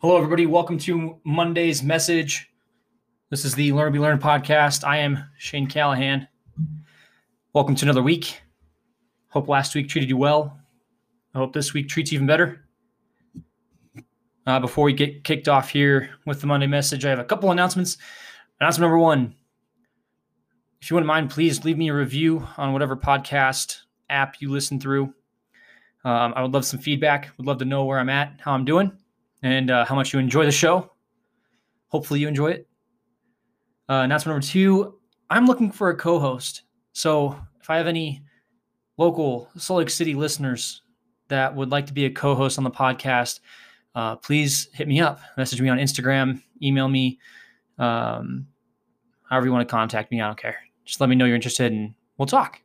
Hello, everybody. Welcome to Monday's message. This is the Learn to Be Learned podcast. I am Shane Callahan. Welcome to another week. Hope last week treated you well. I hope this week treats you even better. Uh, before we get kicked off here with the Monday message, I have a couple announcements. Announcement number one if you wouldn't mind, please leave me a review on whatever podcast app you listen through. Um, I would love some feedback. Would love to know where I'm at, how I'm doing and uh, how much you enjoy the show. Hopefully, you enjoy it. Uh, announcement number two I'm looking for a co host. So, if I have any local Salt Lake City listeners that would like to be a co host on the podcast, uh, please hit me up. Message me on Instagram, email me, um, however you want to contact me. I don't care. Just let me know you're interested and we'll talk.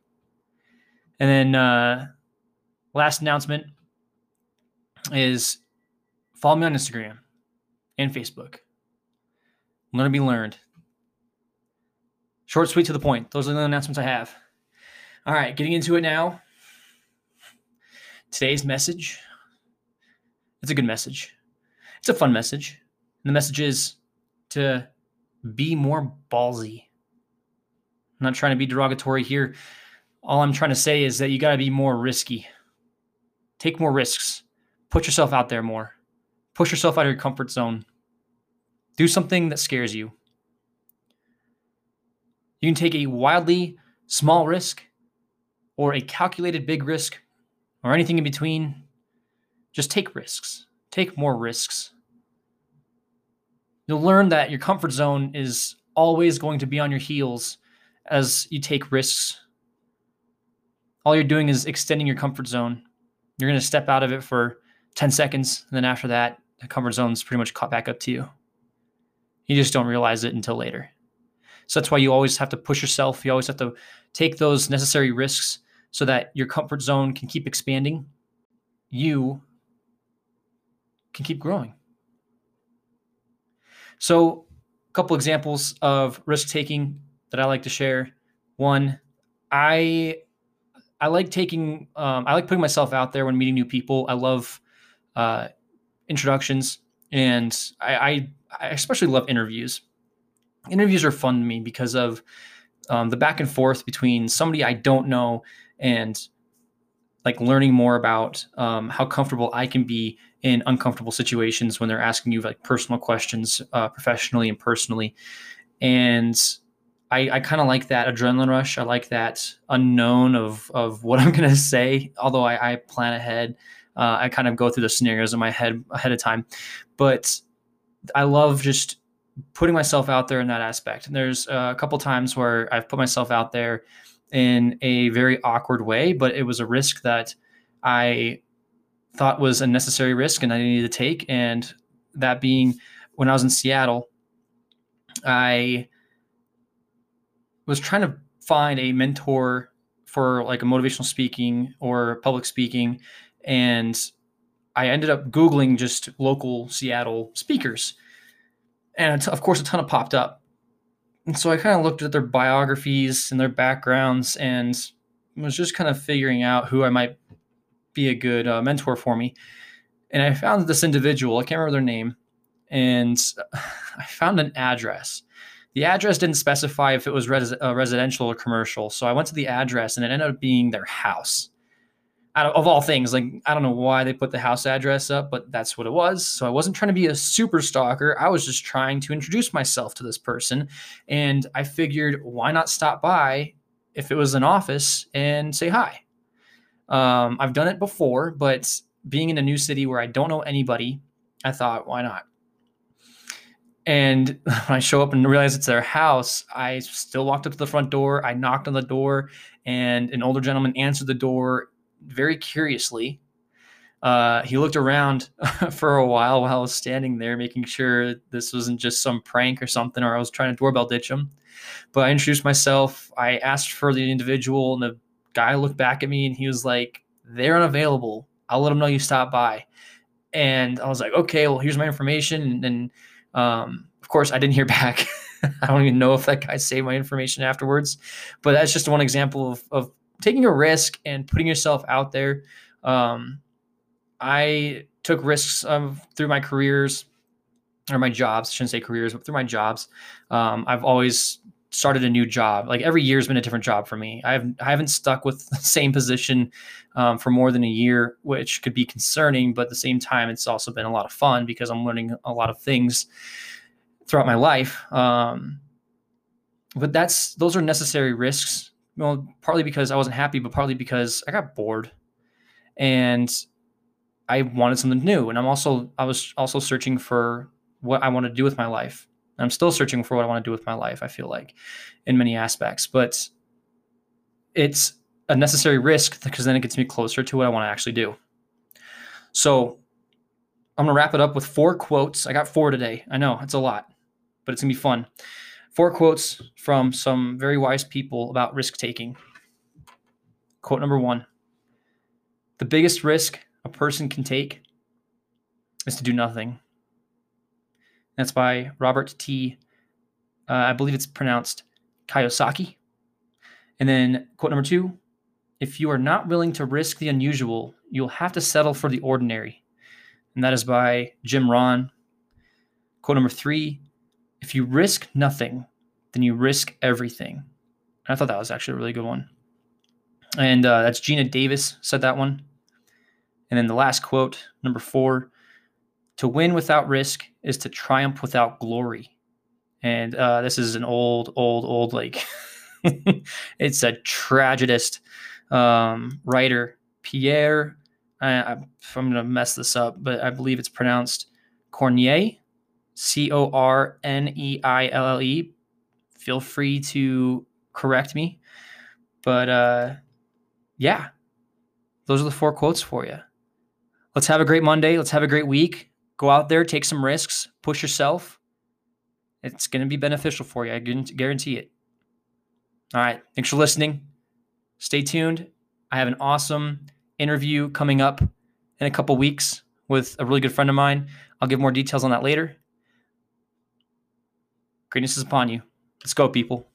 And then, uh, last announcement is Follow me on Instagram and Facebook. Learn to be learned. Short, sweet, to the point. Those are the announcements I have. All right, getting into it now. Today's message. It's a good message. It's a fun message. And the message is to be more ballsy. I'm not trying to be derogatory here. All I'm trying to say is that you got to be more risky. Take more risks. Put yourself out there more. Push yourself out of your comfort zone. Do something that scares you. You can take a wildly small risk or a calculated big risk or anything in between. Just take risks. Take more risks. You'll learn that your comfort zone is always going to be on your heels as you take risks. All you're doing is extending your comfort zone. You're going to step out of it for 10 seconds. And then after that, the comfort zone's pretty much caught back up to you. You just don't realize it until later. So that's why you always have to push yourself. You always have to take those necessary risks so that your comfort zone can keep expanding. You can keep growing. So, a couple examples of risk taking that I like to share. One, I I like taking um, I like putting myself out there when meeting new people. I love uh, introductions, and I, I, I especially love interviews. Interviews are fun to me because of um, the back and forth between somebody I don't know and like learning more about um, how comfortable I can be in uncomfortable situations when they're asking you like personal questions, uh, professionally and personally. And I, I kind of like that adrenaline rush. I like that unknown of of what I'm gonna say. Although I, I plan ahead, uh, I kind of go through the scenarios in my head ahead of time, but I love just putting myself out there in that aspect. And there's a couple times where I've put myself out there in a very awkward way, but it was a risk that I thought was a necessary risk and I needed to take. And that being when I was in Seattle, I was trying to find a mentor for like a motivational speaking or public speaking and I ended up Googling just local Seattle speakers. And of course, a ton of popped up. And so I kind of looked at their biographies and their backgrounds and was just kind of figuring out who I might be a good uh, mentor for me. And I found this individual, I can't remember their name, and I found an address. The address didn't specify if it was res- uh, residential or commercial. So I went to the address and it ended up being their house of, all things, like I don't know why they put the house address up, but that's what it was. So I wasn't trying to be a super stalker. I was just trying to introduce myself to this person. And I figured, why not stop by if it was an office and say hi? Um, I've done it before, but being in a new city where I don't know anybody, I thought, why not? And when I show up and realize it's their house, I still walked up to the front door. I knocked on the door, and an older gentleman answered the door very curiously. Uh, he looked around for a while while I was standing there, making sure this wasn't just some prank or something, or I was trying to doorbell ditch him. But I introduced myself. I asked for the individual, and the guy looked back at me and he was like, They're unavailable. I'll let them know you stopped by. And I was like, Okay, well, here's my information. And, and um, of course, I didn't hear back. I don't even know if that guy saved my information afterwards. But that's just one example of, of taking a risk and putting yourself out there. Um, I took risks um, through my careers or my jobs, I shouldn't say careers, but through my jobs, um, I've always started a new job. Like every year has been a different job for me. I've I haven't stuck with the same position um, for more than a year, which could be concerning. But at the same time, it's also been a lot of fun because I'm learning a lot of things throughout my life. Um, but that's those are necessary risks. Well, partly because I wasn't happy, but partly because I got bored, and I wanted something new. And I'm also I was also searching for what I want to do with my life. I'm still searching for what I want to do with my life, I feel like, in many aspects. But it's a necessary risk because then it gets me closer to what I want to actually do. So I'm going to wrap it up with four quotes. I got four today. I know it's a lot, but it's going to be fun. Four quotes from some very wise people about risk taking. Quote number one The biggest risk a person can take is to do nothing. That's by Robert T. Uh, I believe it's pronounced Kiyosaki. And then quote number two if you are not willing to risk the unusual, you'll have to settle for the ordinary. And that is by Jim Rohn. Quote number three if you risk nothing, then you risk everything. And I thought that was actually a really good one. And uh, that's Geena Davis said that one. And then the last quote, number four to win without risk is to triumph without glory. And uh, this is an old, old, old, like, it's a tragedist um, writer, Pierre. I, am going to mess this up, but I believe it's pronounced Corneille, C O R N E I L L E. Feel free to correct me. But uh, yeah, those are the four quotes for you. Let's have a great Monday. Let's have a great week. Go out there, take some risks, push yourself. It's going to be beneficial for you. I guarantee it. All right. Thanks for listening. Stay tuned. I have an awesome interview coming up in a couple weeks with a really good friend of mine. I'll give more details on that later. Greatness is upon you. Let's go, people.